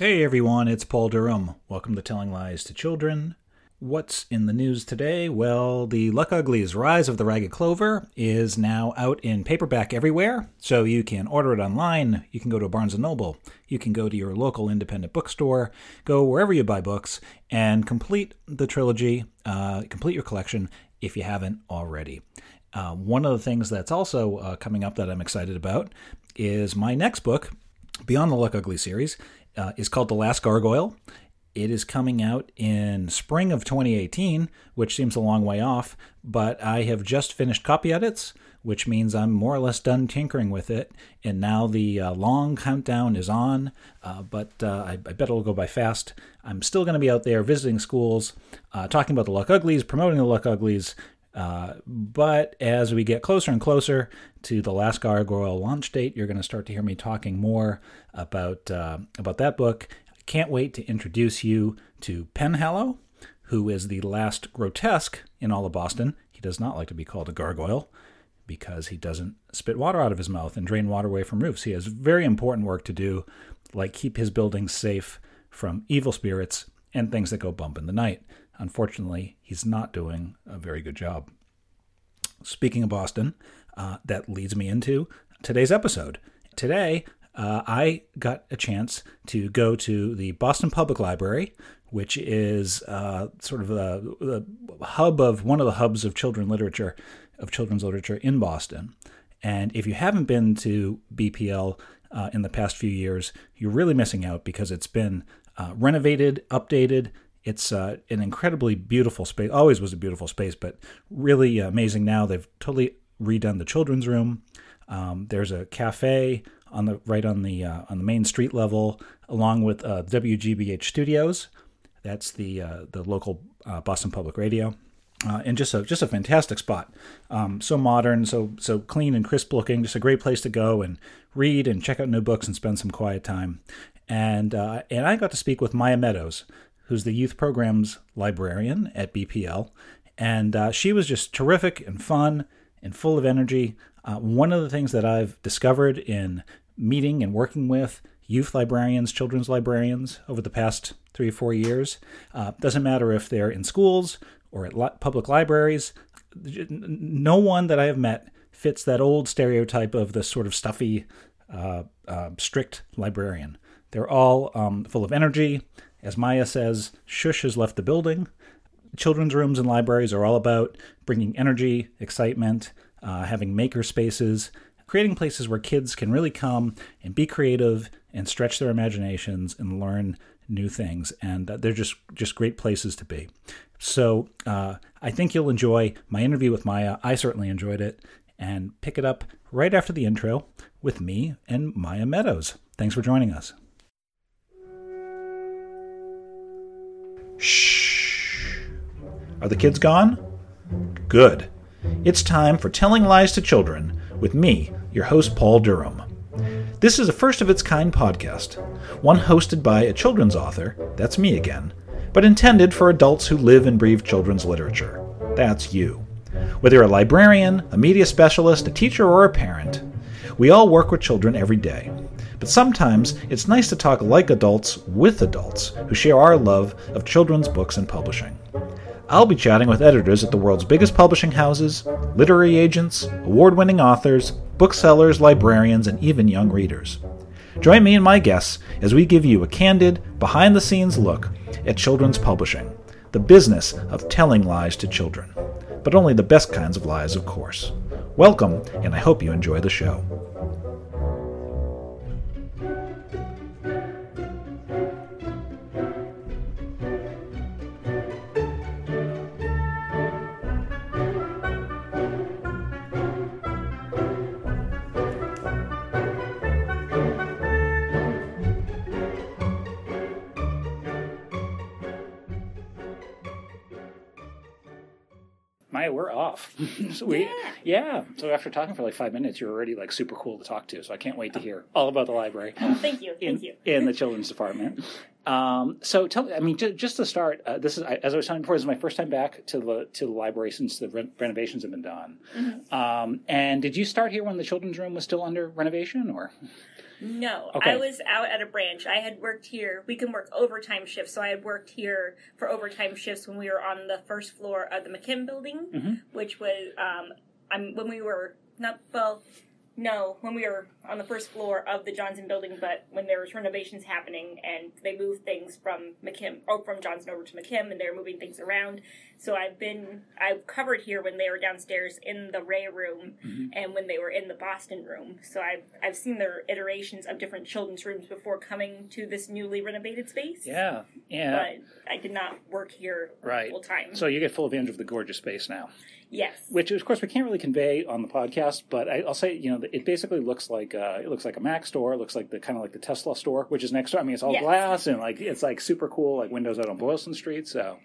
Hey everyone, it's Paul Durham. Welcome to Telling Lies to Children. What's in the news today? Well, the Luck Uglies Rise of the Ragged Clover is now out in paperback everywhere, so you can order it online. You can go to Barnes & Noble. You can go to your local independent bookstore, go wherever you buy books, and complete the trilogy, uh, complete your collection if you haven't already. Uh, one of the things that's also uh, coming up that I'm excited about is my next book, Beyond the Luck Ugly series uh, is called The Last Gargoyle. It is coming out in spring of 2018, which seems a long way off, but I have just finished copy edits, which means I'm more or less done tinkering with it. And now the uh, long countdown is on, uh, but uh, I, I, bet it'll go by fast. I'm still going to be out there visiting schools, uh, talking about the Luck Uglies, promoting the Luck Uglies, uh, but as we get closer and closer to the last gargoyle launch date, you're going to start to hear me talking more about uh, about that book. I can't wait to introduce you to Penhallow, who is the last grotesque in all of Boston. He does not like to be called a gargoyle because he doesn't spit water out of his mouth and drain water away from roofs. He has very important work to do, like keep his buildings safe from evil spirits and things that go bump in the night. Unfortunately, he's not doing a very good job. Speaking of Boston, uh, that leads me into today's episode. Today, uh, I got a chance to go to the Boston Public Library, which is uh, sort of a, hub of one of the hubs of children literature, of children's literature in Boston. And if you haven't been to BPL uh, in the past few years, you're really missing out because it's been uh, renovated, updated, it's uh, an incredibly beautiful space. Always was a beautiful space, but really amazing now. They've totally redone the children's room. Um, there's a cafe on the right on the uh, on the main street level, along with uh, WGBH Studios. That's the uh, the local uh, Boston Public Radio. Uh, and just a just a fantastic spot. Um, so modern, so so clean and crisp looking. Just a great place to go and read and check out new books and spend some quiet time. And uh, and I got to speak with Maya Meadows, who's the youth programs librarian at BPL. And uh, she was just terrific and fun and full of energy. Uh, one of the things that I've discovered in meeting and working with youth librarians, children's librarians over the past three or four years, uh, doesn't matter if they're in schools or at li- public libraries, no one that I have met fits that old stereotype of the sort of stuffy, uh, uh, strict librarian. They're all um, full of energy. As Maya says, Shush has left the building. Children's rooms and libraries are all about bringing energy, excitement, uh, having maker spaces, creating places where kids can really come and be creative and stretch their imaginations and learn new things. And uh, they're just just great places to be. So uh, I think you'll enjoy my interview with Maya. I certainly enjoyed it. And pick it up right after the intro with me and Maya Meadows. Thanks for joining us. Shh. Are the kids gone? Good. It's time for Telling Lies to Children with me, your host, Paul Durham. This is a first of its kind podcast, one hosted by a children's author, that's me again, but intended for adults who live and breathe children's literature. That's you. Whether you're a librarian, a media specialist, a teacher, or a parent, we all work with children every day. But sometimes it's nice to talk like adults with adults who share our love of children's books and publishing. I'll be chatting with editors at the world's biggest publishing houses, literary agents, award winning authors, booksellers, librarians, and even young readers. Join me and my guests as we give you a candid, behind the scenes look at children's publishing, the business of telling lies to children. But only the best kinds of lies, of course. Welcome, and I hope you enjoy the show. We're off. so we, yeah. yeah. So after talking for like five minutes, you're already like super cool to talk to. So I can't wait to hear all about the library. Oh, thank you. In, thank you. in the children's department. Um, so tell, I mean, just, just to start, uh, this is as I was telling you before, this is my first time back to the to the library since the re- renovations have been done. Mm-hmm. Um, and did you start here when the children's room was still under renovation, or? No, Okay. I was out at a branch. I had worked here. We can work overtime shifts, so I had worked here for overtime shifts when we were on the first floor of the McKim building, Mhm. which was um, I'm when we were not well. No, when we were on the first floor of the Johnson building, but when there was renovations happening and they moved things from McKim or from Johnson over to McKim and they were moving things around. So I've been I've covered here when they were downstairs in the Ray room mm-hmm. and when they were in the Boston room. So I've I've seen their iterations of different children's rooms before coming to this newly renovated space. Yeah, yeah, But I did not work here right. full time. So you get full advantage of the gorgeous space now. Yes. which of course we can't really convey on the podcast but I, i'll say you know it basically looks like uh, it looks like a mac store it looks like the kind of like the tesla store which is next door i mean it's all Yes. glass and like it's like super cool like windows out on boylston street so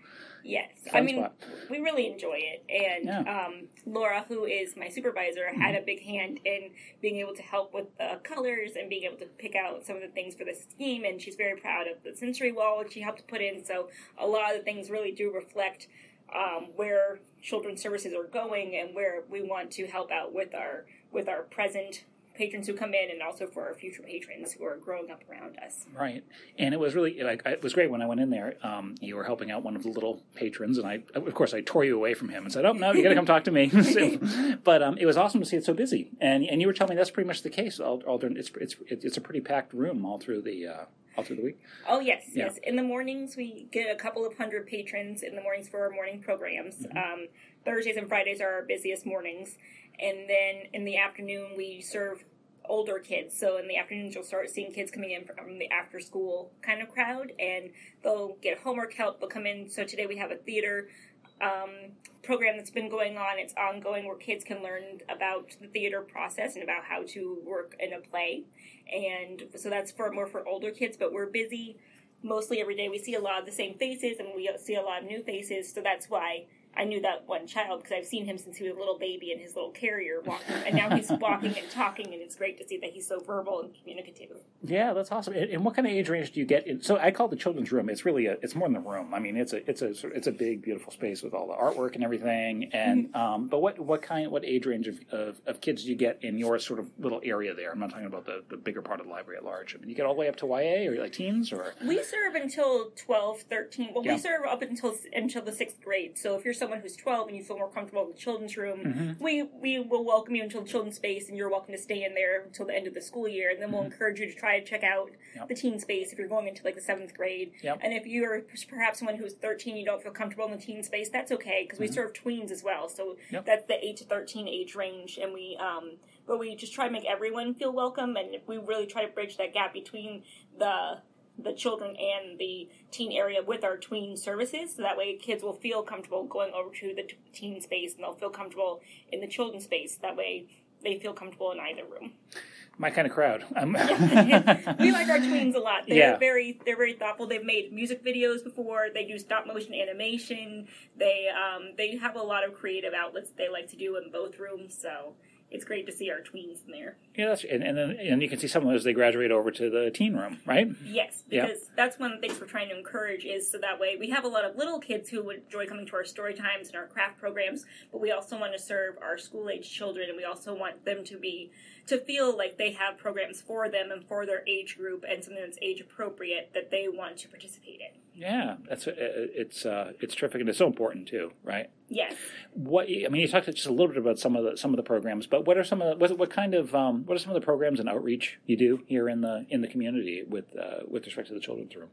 Yes, Fun I mean spot. we really enjoy it, and Yeah. um, Laura, who is my supervisor, had a big hand in being able to help with the colors and being able to pick out some of the things for the scheme. And she's very proud of the sensory wall that she helped put in. So a lot of the things really do reflect um, where children's services are going and where we want to help out with our with our present patrons who come in and also for our future patrons who are growing up around us. right. And it was really like it was great when i went in there um, you were helping out one of the little patrons and i of course i tore you away from him and said oh no you gotta come talk to me. But um, it was awesome to see it so busy. And and you were telling me that's pretty much the case. All, all during, it's, it's it's a pretty packed room all through the uh, all through the week Oh yes, Yeah. yes. In the mornings, we get a couple of hundred patrons in the mornings for our morning programs. Mm-hmm. Um, Thursdays and Fridays are our busiest mornings, and then in the afternoon we serve older kids. So in the afternoons, you'll start seeing kids coming in from the after school kind of crowd, and they'll get homework help. They'll come in. So today we have a theater. Um, program that's been going on. It's ongoing where kids can learn about the theater process and about how to work in a play. And so that's for more for older kids but we're busy mostly every day. We see a lot of the same faces and we see a lot of new faces. So that's why i knew that one child because i've seen him since he was a little baby in his little carrier walking and now he's walking and talking and it's great to see that he's so verbal and communicative Yeah, that's awesome. And, and what kind of age range do you get? In, so I call the children's room. It's really a, it's more than the room. I mean, it's a, it's a it's a big, beautiful space with all the artwork and everything. And um, but what, what kind, what age range of, of, of kids do you get in your sort of little area there? I'm not talking about the, the bigger part of the library at large. I mean, you get all the way up to YA or like teens or We serve until 12, 13. Well, Yeah. we serve up until until the sixth grade. So if you're someone who's 12 and you feel more comfortable in the children's room, mm-hmm. we we will welcome you into the children's space, and you're welcome to stay in there until the end of the school year. And then we'll mm-hmm. encourage you to try to check out Yep. the teen space if you're going into like the seventh grade. Yep. And if you're perhaps someone who's 13, you don't feel comfortable in the teen space, that's okay because we mm-hmm. serve tweens as well. So Yep. that's the 8 to 13 age range, and we um. But we just try to make everyone feel welcome, and we really try to bridge that gap between the the children and the teen area with our tween services. So that way kids will feel comfortable going over to the t- teen space and they'll feel comfortable in the children's space. That way they feel comfortable in either room. My kind of crowd. Um, we like our tweens a lot. They're Yeah. very they're very thoughtful. They've made music videos before. They do stop motion animation. They um they have a lot of creative outlets they like to do in both rooms. So it's great to see our tweens in there yeah, that's, and, and then and you can see some of those as they graduate over to the teen room, right? Yes, Yeah. because that's one of the things we're trying to encourage is so that way we have a lot of little kids who would enjoy coming to our story times and our craft programs, but we also want to serve our school age children and we also want them to be to feel like they have programs for them and for their age group and something that's age appropriate that they want to participate in. Yeah, that's it's uh, it's terrific and it's so important too, right? Yes. What I mean, you talked just a little bit about some of the some of the programs, but what are some of the, what, what kind of um, what are some of the programs and outreach you do here in the in the community with uh, with respect to the children's room?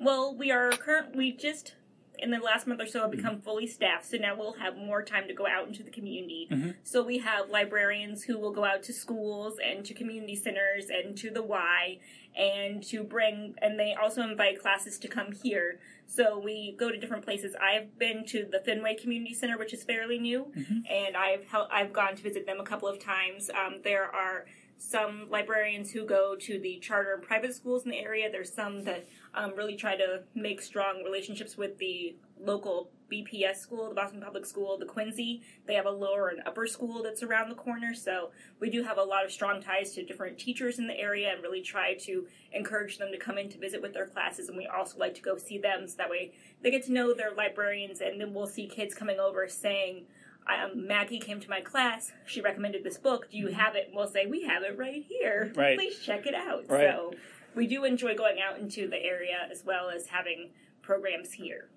Well, we are current. We just in the last month or so have become fully staffed, so now we'll have more time to go out into the community. So we have librarians who will go out to schools and to community centers and to the Y, and to bring. And they also invite classes to come here. So we go to different places. I've been to the Fenway Community Center, which is fairly new, and I've hel- I've gone to visit them a couple of times. Um, there are some librarians who go to the charter and private schools in the area. There's some that um, really try to make strong relationships with the local BPS school, the Boston Public School, the Quincy. They have a lower and upper school that's around the corner. So we do have a lot of strong ties to different teachers in the area and really try to encourage them to come in to visit with their classes. And we also like to go see them so that way they get to know their librarians and then we'll see kids coming over saying, um, Maggie came to my class. She recommended this book. Do you have it? We'll say we have it right here. Right. Please check it out. Right. So we do enjoy going out into the area as well as having programs here.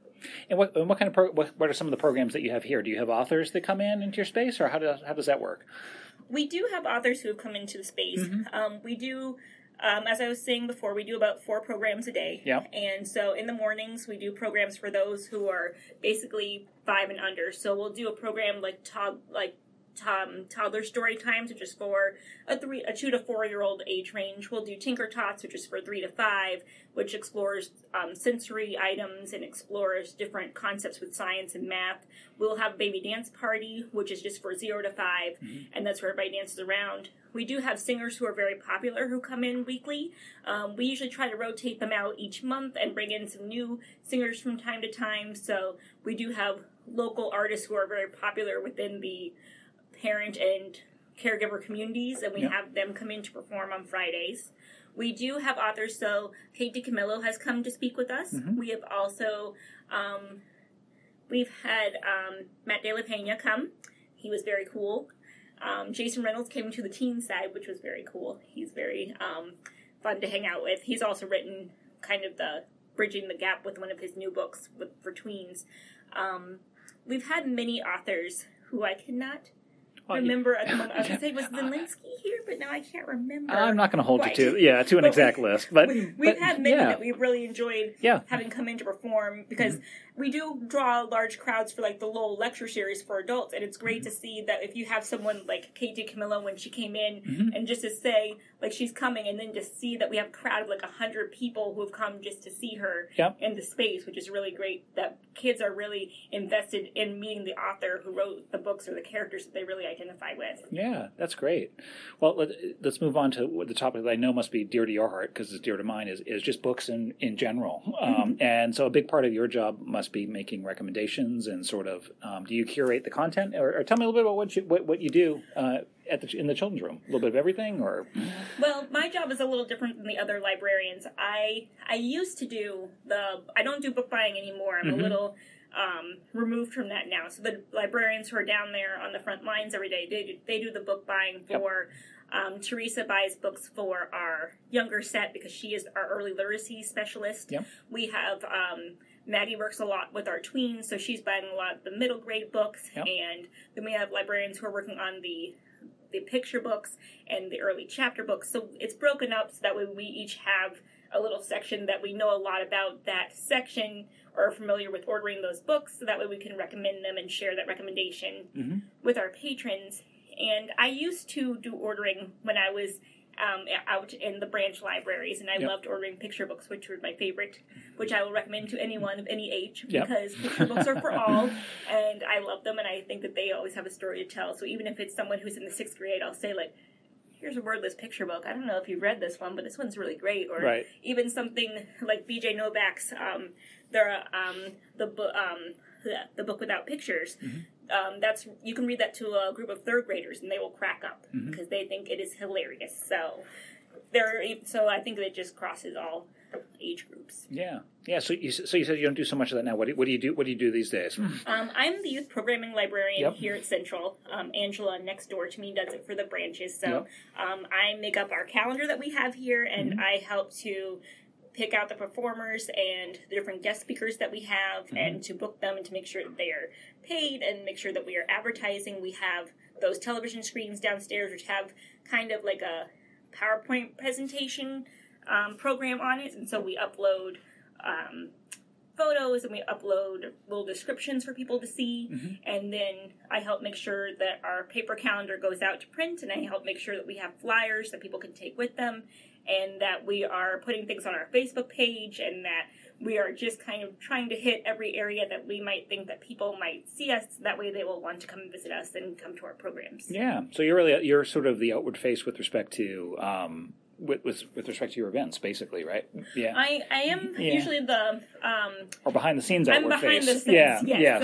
And what and what kind of pro, what, what are some of the programs that you have here? Do you have authors that come in into your space, or how does how does that work? We do have authors who have come into the space. Mm-hmm. Um, we do. Um, as I was saying before, we do about four programs a day. Yeah. And so in the mornings, we do programs for those who are basically five and under. So we'll do a program like tod- like um, toddler story times, which is for a three, a two to four year old age range. We'll do Tinker Tots, which is for three to five, which explores um, sensory items and explores different concepts with science and math. We'll have baby dance party, which is just for zero to 5 and that's where everybody dances around. We do have singers who are very popular who come in weekly. Um, we usually try to rotate them out each month and bring in some new singers from time to time. So we do have local artists who are very popular within the parent and caregiver communities, and we Yeah. have them come in to perform on Fridays. We do have authors, so Kate DiCamillo has come to speak with us. We have also, um, we've had um, Matt De La Pena come. He was very cool. Um, Jason Reynolds came to the teen side, which was very cool. He's very um, fun to hang out with. He's also written kind of the bridging the gap with one of his new books with, for tweens. Um, we've had many authors who I cannot remember at the moment. I was going say, was Zelensky here? But now I can't remember. I'm not going to hold Right. you to yeah to an But exact we- list, but we, we've but, had many yeah, that we've really enjoyed Yeah. Mm-hmm. having come in to perform because we do draw large crowds for like the Lowell lecture series for adults, and it's great to Mm-hmm. see that if you have someone like Kate DiCamillo when she came in, Mm-hmm. and just to say like she's coming, and then to see that we have a crowd of like a hundred people who have come just to see her Yep. in the space, which is really great. That kids are really invested in meeting the author who wrote the books or the characters that they really identify with. Yeah, that's great. Well, let, let's move on to the topic that I know must be dear to your heart because it's dear to mine is, is just books in, in general. Um, and so a big part of your job must be making recommendations and sort of um, do you curate the content or, or tell me a little bit about what you what, what you do uh, at the in the children's room? A little bit of everything or Well, my job is a little different than the other librarians. I I used to do the I don't do book buying anymore. I'm Mhm. a little um, removed from that now. So the librarians who are down there on the front lines every day, they do, they do the book buying Yep. for. Um, Teresa buys books for our younger set because she is our early literacy specialist. Yep. We have um, Maggie works a lot with our tweens, so she's buying a lot of the middle grade books, Yep. and then we have librarians who are working on the the picture books and the early chapter books. So it's broken up so that way we each have a little section that we know a lot about that section or are familiar with ordering those books so that way we can recommend them and share that recommendation Mhm. with our patrons. And I used to do ordering when I was um, out in the branch libraries, and I Yep. loved ordering picture books, which were my favorite, which I will recommend to anyone of any age Yep. because picture books are for all, and I love them, and I think that they always have a story to tell. So even if it's someone who's in the sixth grade, I'll say like, "Here's a wordless picture book. I don't know if you've read this one, but this one's really great." Or Right. even something like B.J. Novak's um, their um, the um, the, the book without pictures. Um, that's you can read that to a group of third graders and they will crack up because they think it is hilarious. So there, so I think it just crosses all age groups. yeah yeah. So you so you said you don't do so much of that now. What do, what do you do? What do you do these days? Um, I'm the youth programming librarian Yep. here at Central. Um, Angela next door to me does it for the branches. So Yep. um, I make up our calendar that we have here, and Mm-hmm. I help to pick out the performers and the different guest speakers that we have, Mm-hmm. and to book them and to make sure that they are paid and make sure that we are advertising. We have those television screens downstairs, which have kind of like a PowerPoint presentation um, program on it, and so we upload. Um, photos and we upload little descriptions for people to see and then i help make sure that our paper calendar goes out to print and i help make sure that we have flyers that people can take with them and that we are putting things on our facebook page and that we are just kind of trying to hit every area that we might think that people might see us that way they will want to come and visit us and come to our programs Yeah. So you're really you're sort of the outward face with respect to um, with, with with respect to your events, basically, right? Yeah. i i am Yeah. usually the um or behind the scenes I'm behind face. the scenes. yeah. yes. Yeah.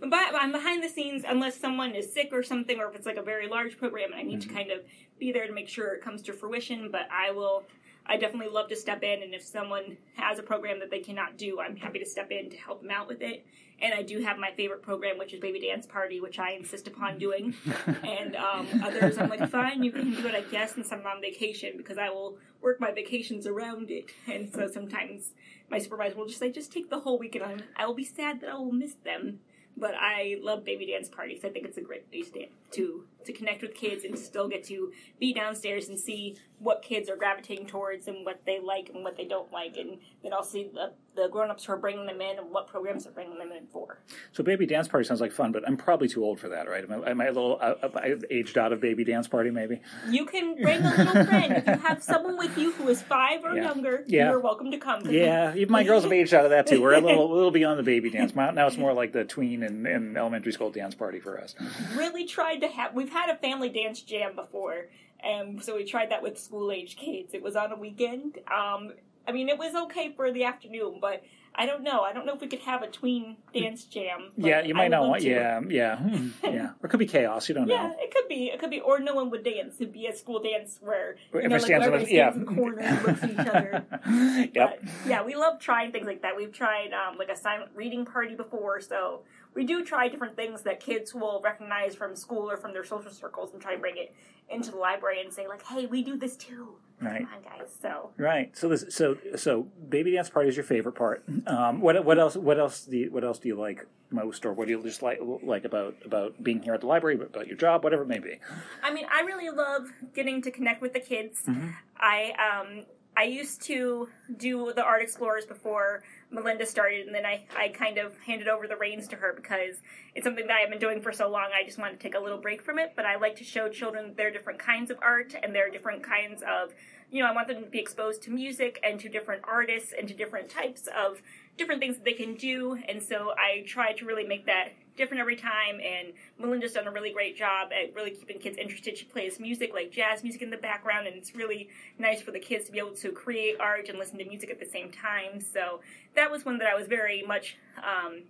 So, but I'm behind the scenes unless someone is sick or something, or if it's like a very large program and I need Mm-hmm. to kind of be there to make sure it comes to fruition. But I will I definitely love to step in, and if someone has a program that they cannot do, I'm happy to step in to help them out with it. And I do have my favorite program, which is Baby Dance Party, which I insist upon doing. and um, others, I'm like, fine, you can do it, I guess, since I'm on vacation, because I will work my vacations around it. And so sometimes my supervisor will just say, just take the whole weekend. I will be sad that I will miss them but I love baby dance parties. I think it's a great place to to to connect with kids and still get to be downstairs and see what kids are gravitating towards and what they like and what they don't like, and then I'll see the the grown ups who are bringing them in and what programs they're bringing them in for. So baby dance party sounds like fun, but I'm probably too old for that, right? Am I, am I a little uh, uh aged out of baby dance party? Maybe you can bring a little friend if you have someone with you who is five or yeah. younger. Yeah. you're welcome to come. Yeah, even my girls have aged out of that too. We're a little a little beyond the baby dance. Now it's more like the tween and, and elementary school dance party for us. Really tried to have. We've had a family dance jam before, and so we tried that with school age kids. It was on a weekend. Um, I mean, it was okay for the afternoon, but I don't know. I don't know if we could have a tween dance jam. Yeah, you might not want. Yeah, yeah, yeah. Or it could be chaos. You don't yeah, know. Yeah, it could be. It could be. Or no one would dance. It'd be a school dance where you know, like stands in the, yeah. in the corner and looks at each other. yep. But, yeah, we love trying things like that. We've tried um, like a silent reading party before, so we do try different things that kids will recognize from school or from their social circles and try to bring it into the library and say like, "Hey, we do this too." Right. Come on, guys. So. Right. So this. So so baby dance party is your favorite part. Um, what what else? What else do you, What else do you like most, or what do you just like like about about being here at the library, about your job, whatever it may be? I mean, I really love getting to connect with the kids. Mm-hmm. I um I used to do the art explorers before Melinda started, and then I, I kind of handed over the reins to her because it's something that I've been doing for so long. I just wanted to take a little break from it, but I like to show children their different kinds of art and their different kinds of, you know, I want them to be exposed to music and to different artists and to different types of different things that they can do. And so I try to really make that different every time. And Melinda's done a really great job at really keeping kids interested. She plays music, like jazz music in the background, and it's really nice for the kids to be able to create art and listen to music at the same time. So that was one that I was very much. Um,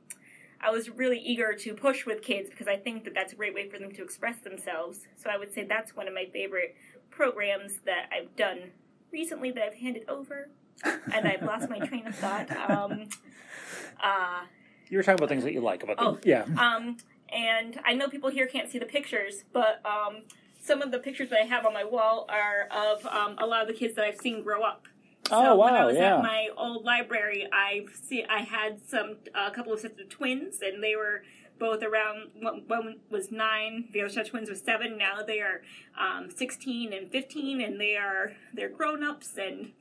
I was really eager to push with kids because I think that that's a great way for them to express themselves. So I would say that's one of my favorite programs that I've done recently that I've handed over. and I've lost my train of thought. Um, uh, you were talking about things that you like about them. oh. Yeah. Um, and I know people here can't see the pictures, but um, some of the pictures that I have on my wall are of um, a lot of the kids that I've seen grow up. So oh wow! When I was yeah. at my old library, I see I had some a couple of sets of twins, and they were both around. One was nine, the other set of twins was seven. Now they are um, sixteen and fifteen, and they are they're grown ups and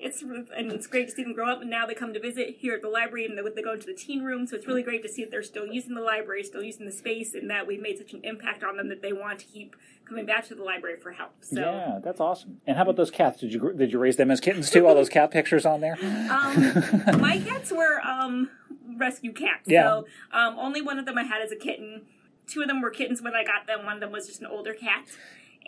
it's and it's great to see them grow up and now they come to visit here at the library and they, go into the teen room so it's really great to see that they're still using the library still using the space and that we've made such an impact on them that they want to keep coming back to the library for help so yeah that's awesome and how about those cats did you did you raise them as kittens too all those cat pictures on there um, my cats were um, rescue cats yeah. so um, only one of them i had as a kitten two of them were kittens when i got them one of them was just an older cat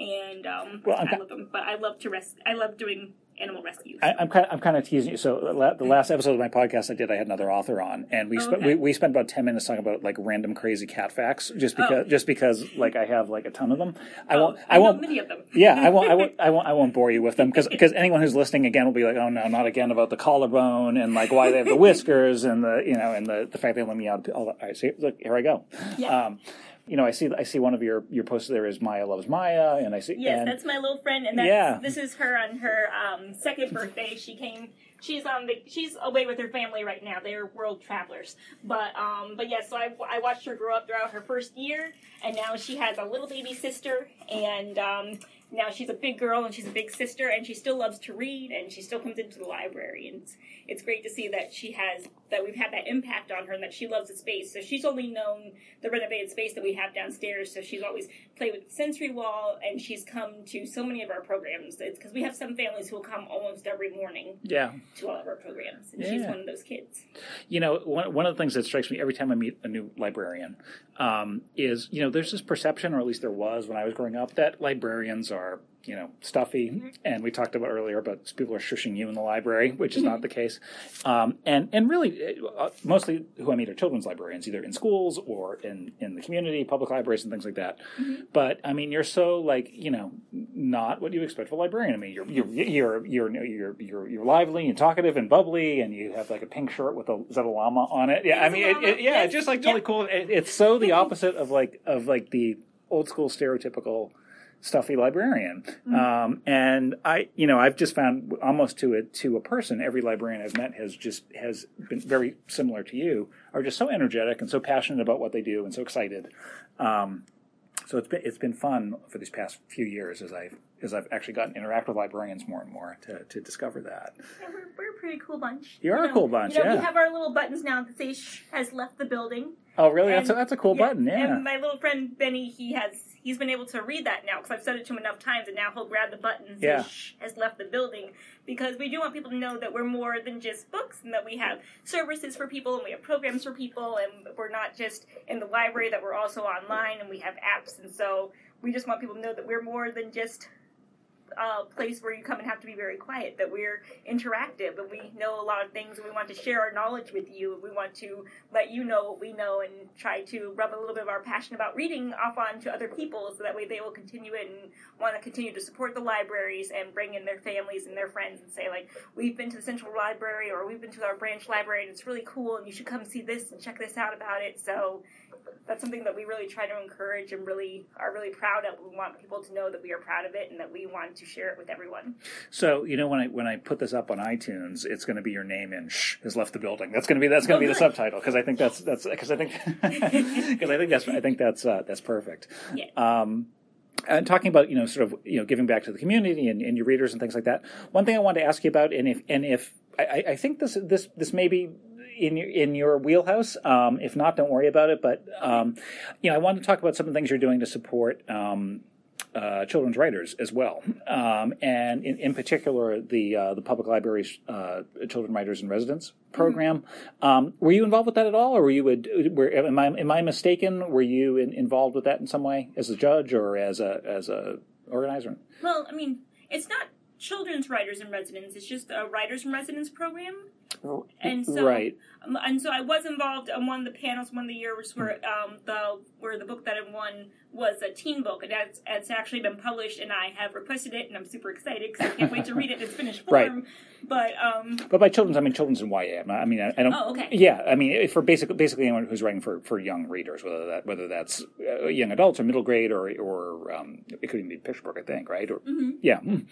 and um, well, I love them. But I love to rest. I love doing animal rescues. I, am kind of, I'm kind of teasing you. So the last episode of my podcast I did, I had another author on, and we oh, spent okay. we, we spent about ten minutes talking about like random crazy cat facts, just because oh. just because like I have like a ton of them. I oh, won't. I, I won't. Many of them. yeah, I won't. I won't. I won't. I won't bore you with them because because anyone who's listening again will be like, oh no, not again about the collarbone and like why they have the whiskers and the you know and the the fact they let me out. All, all right, so look, here I go. Yeah. Um, you know, I see I see one of your your posts there is Maya loves Maya, and I see yes, and, that's my little friend, and that's, yeah. this is her on her um, second birthday. She came. She's on the. She's away with her family right now. They're world travelers, but um, but yeah. So I, I watched her grow up throughout her first year, and now she has a little baby sister, and um, now she's a big girl and she's a big sister and she still loves to read and she still comes into the library and it's, it's great to see that she has that we've had that impact on her and that she loves the space. So she's only known the renovated space that we have downstairs. So she's always played with the sensory wall and she's come to so many of our programs. It's because we have some families who will come almost every morning yeah. to all of our programs and yeah. she's one of those kids. You know one, one of the things that strikes me every time i meet a new librarian um, is you know there's this perception or at least there was when i was growing up that librarians are are you know stuffy, mm-hmm. and we talked about earlier about people are shushing you in the library, which is not mm-hmm. the case. Um, and and really, uh, uh, mostly who I meet are children's librarians, either in schools or in in the community, public libraries, and things like that. Mm-hmm. But I mean, you're so like you know not what you expect of a librarian. I mean, you're you're you're you're you're you're, you're lively and talkative and bubbly, and you have like a pink shirt with a is that a llama on it? Yeah, I It's a mean, it, it, yeah, yes. just like totally cool. It, it's so the opposite of like of like the old school stereotypical stuffy librarian. Um, and I, you know, I've just found almost to a to a person, every librarian I've met has just has been very similar to you, are just so energetic and so passionate about what they do and so excited. Um, so it's been it's been fun for these past few years as I've as I've actually gotten to interact with librarians more and more to, to discover that. Yeah, we're, we're a pretty cool bunch. You are a know, cool bunch, You know, yeah. we have our little buttons now that say "Shh" has left the building. Oh, really? that's a, that's a cool button. Yeah. And my little friend Benny, he has he's been able to read that now because I've said it to him enough times, and now he'll grab the button and Yeah. Has left the building because we do want people to know that we're more than just books and that we have services for people and we have programs for people and we're not just in the library that we're also online and we have apps and so we just want people to know that we're more than just a place where you come and have to be very quiet, that we're interactive and we know a lot of things and we want to share our knowledge with you. We want to let you know what we know and try to rub a little bit of our passion about reading off on to other people so that way they will continue it and want to continue to support the libraries and bring in their families and their friends and say like we've been to the central library or we've been to our branch library and it's really cool and you should come see this and check this out about it. So that's something that we really try to encourage and really are really proud of. We want people to know that we are proud of it and that we want to share it with everyone. So you know when I when I put this up on iTunes, it's going to be your name in "Shh" has left the building. That's going to be that's going to Oh, be the subtitle because I think that's that's because I think because I think that's I think that's uh, that's perfect. Yeah. Um, and talking about you know sort of you know giving back to the community and, and your readers and things like that. One thing I wanted to ask you about, and if and if I, I- I think this this this may be in your in your wheelhouse. Um, if not, don't worry about it. But um, you know, I want to talk about some of the things you're doing to support. Um, uh, children's writers as well, um, and in, in particular the uh, the public library's uh, children writers in residence program. Um, were you involved with that at all, or were you? A, were, am I am I mistaken? Were you in, involved with that in some way as a judge or as a as a organizer? Well, I mean, it's not children's writers in residence. It's just a writers in residence program. And so, right, Um, and so I was involved on one of the panels one of the years where um, the where the book that I won was a teen book, and it's, it's actually been published, and I have requested it, and I'm super excited because I can't wait to read it in its finished form. Right. But um, but by children's I mean children's and YA. I mean I, I don't. Oh, okay. Yeah, I mean for basically basically anyone who's writing for, for young readers, whether that whether that's uh, young adults or middle grade or or um, it could even be picture book, I think, right? Or mhm. yeah, mm.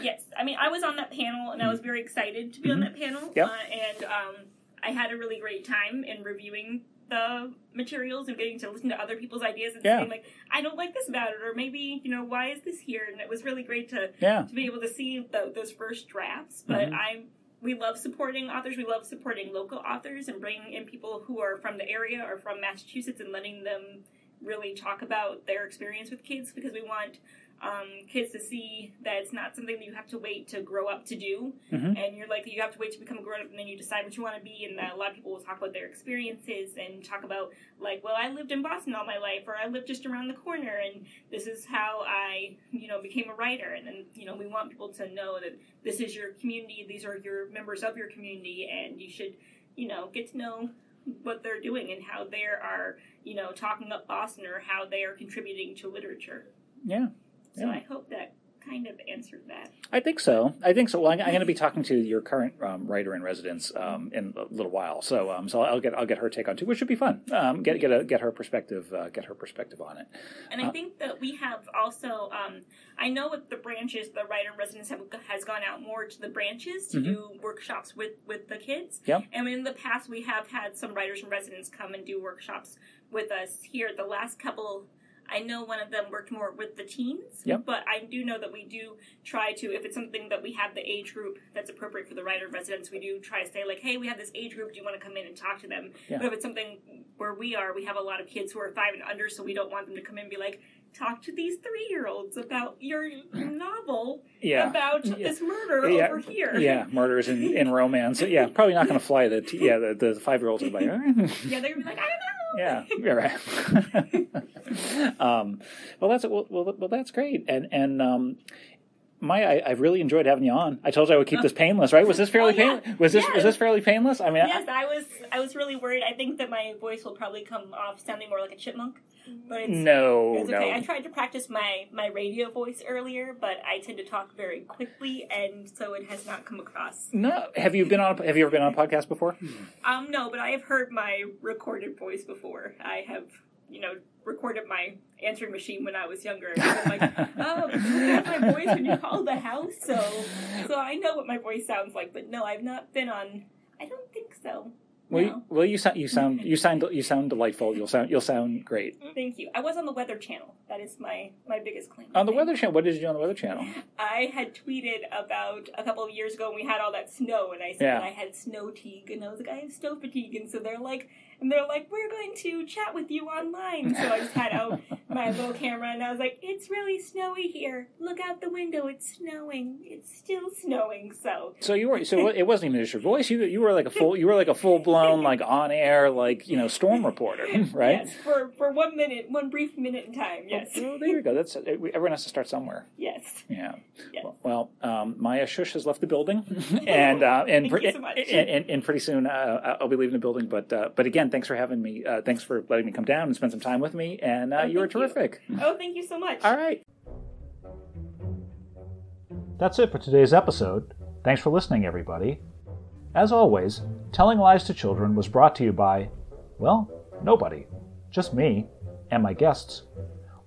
Yes, I mean I was on that panel and I was very excited to be on that panel. Yep. Uh, and um, I had a really great time in reviewing the materials and getting to listen to other people's ideas and Yeah. saying like, I don't like this about it, or maybe you know why is this here? And it was really great to yeah. to be able to see the, those first drafts. But Mhm. I we love supporting authors. We love supporting local authors and bringing in people who are from the area or from Massachusetts and letting them really talk about their experience with kids because we want um, kids to see that it's not something that you have to wait to grow up to do. Mhm. And you're like, you have to wait to become a grown up and then you decide what you want to be. And that a lot of people will talk about their experiences and talk about, like, well, I lived in Boston all my life or I lived just around the corner and this is how I, you know, became a writer. And then, you know, we want people to know that this is your community, these are your members of your community, and you should, you know, get to know what they're doing and how they are, you know, talking up Boston or how they are contributing to literature. Yeah. So Yeah. I hope that kind of answered that. I think so. I think so. Well, I'm, I'm going to be talking to your current um, writer in residence um, in a little while, so um, so I'll get I'll get her take on too, which should be fun. Um, get get a, get her perspective uh, get her perspective on it. And I Uh, think that we have also, um, I know with the branches, the writer in residence have, has gone out more to the branches to Mhm. do workshops with, with the kids. Yep. And in the past, we have had some writers in residence come and do workshops with us here. The last couple, I know one of them worked more with the teens. Yep. But I do know that we do try to, if it's something that we have the age group that's appropriate for the writer in residence, we do try to say, like, hey, we have this age group. Do you want to come in and talk to them? Yeah. But if it's something where we are, we have a lot of kids who are five and under, so we don't want them to come in and be like, talk to these three year olds about your novel Yeah. about Yeah. this murder Yeah. over here. Yeah, murders in, in romance. Yeah, probably not going to fly the t- yeah the, the five year olds are like. "Eh." Yeah, they're gonna be like, I don't know. Yeah, you're right. um, well, that's well, well, well, that's great, and and um, Maya, I, I really enjoyed having you on. I told you I would keep this painless, right? Was this fairly Oh, yeah. painless? Was this was this fairly painless? I mean, I- Yes, I was. I was really worried. I think that my voice will probably come off sounding more like a chipmunk, but it's no, It's okay. no. I tried to practice my my radio voice earlier, but I tend to talk very quickly, and so it has not come across. No, have you been on? A, have you ever been on a podcast before? Um, no, but I have heard my recorded voice before. I have, you know, recorded my answering machine when I was younger. I'm like, oh, that's my voice when you call the house. So, so I know what my voice sounds like. But no, I've not been on. I don't think so. Well, No. you, well, you sound you sound you sound you sound delightful. You'll sound you'll sound great mm-hmm. Thank you. I was on the Weather Channel. That is my my biggest claim. on the. Weather Channel. What did you do on the Weather Channel? I had tweeted about a couple of years ago when we had all that snow, and I said Yeah. I had snow fatigue, and I was like, I have snow fatigue, and so they're like, and they're like, we're going to chat with you online. So I just had out my little camera, and I was like, it's really snowy here. Look out the window, it's snowing. It's still snowing. So So you were so it wasn't even just your voice. You you were like a full you were like a full blown like on air like you know storm reporter, right? yes, for for one minute, one brief minute in time. Yes, Well, there you go. That's everyone has to start somewhere. yes. Yeah. Yes. Well, um, Maya Shush has left the building, and uh, and, Thank pre- you so much. and, and and pretty soon uh, I'll be leaving the building. But uh, but again, thanks for having me. Uh, thanks for letting me come down and spend some time with me. And uh, Oh, you were thank you. terrific. Oh, thank you so much. All right. That's it for today's episode. Thanks for listening, everybody. As always, Telling Lies to Children was brought to you by, well, nobody. Just me and my guests.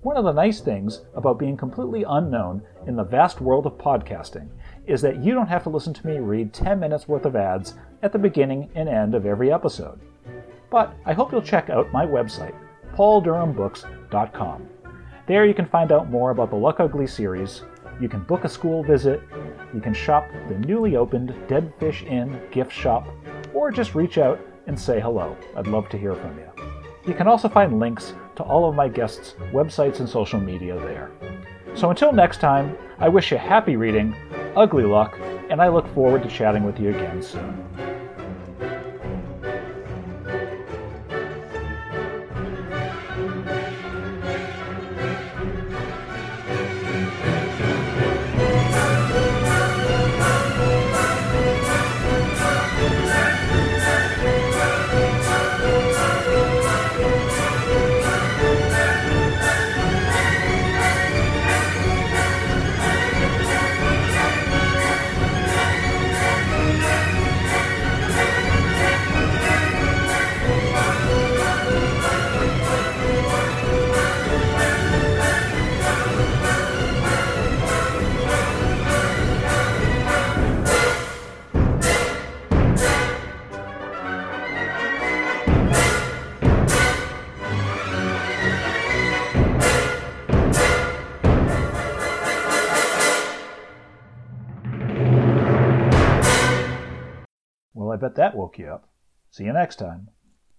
One of the nice things about being completely unknown in the vast world of podcasting is that you don't have to listen to me read 10 minutes worth of ads at the beginning and end of every episode. But I hope you'll check out my website, pauldurhambooks.com. There you can find out more about the Luck Ugly series, you can book a school visit, you can shop the newly opened Dead Fish Inn gift shop, or just reach out and say hello. I'd love to hear from you. You can also find links to all of my guests' websites and social media there. So until next time, I wish you happy reading, ugly luck, and I look forward to chatting with you again soon. That woke you up. See you next time.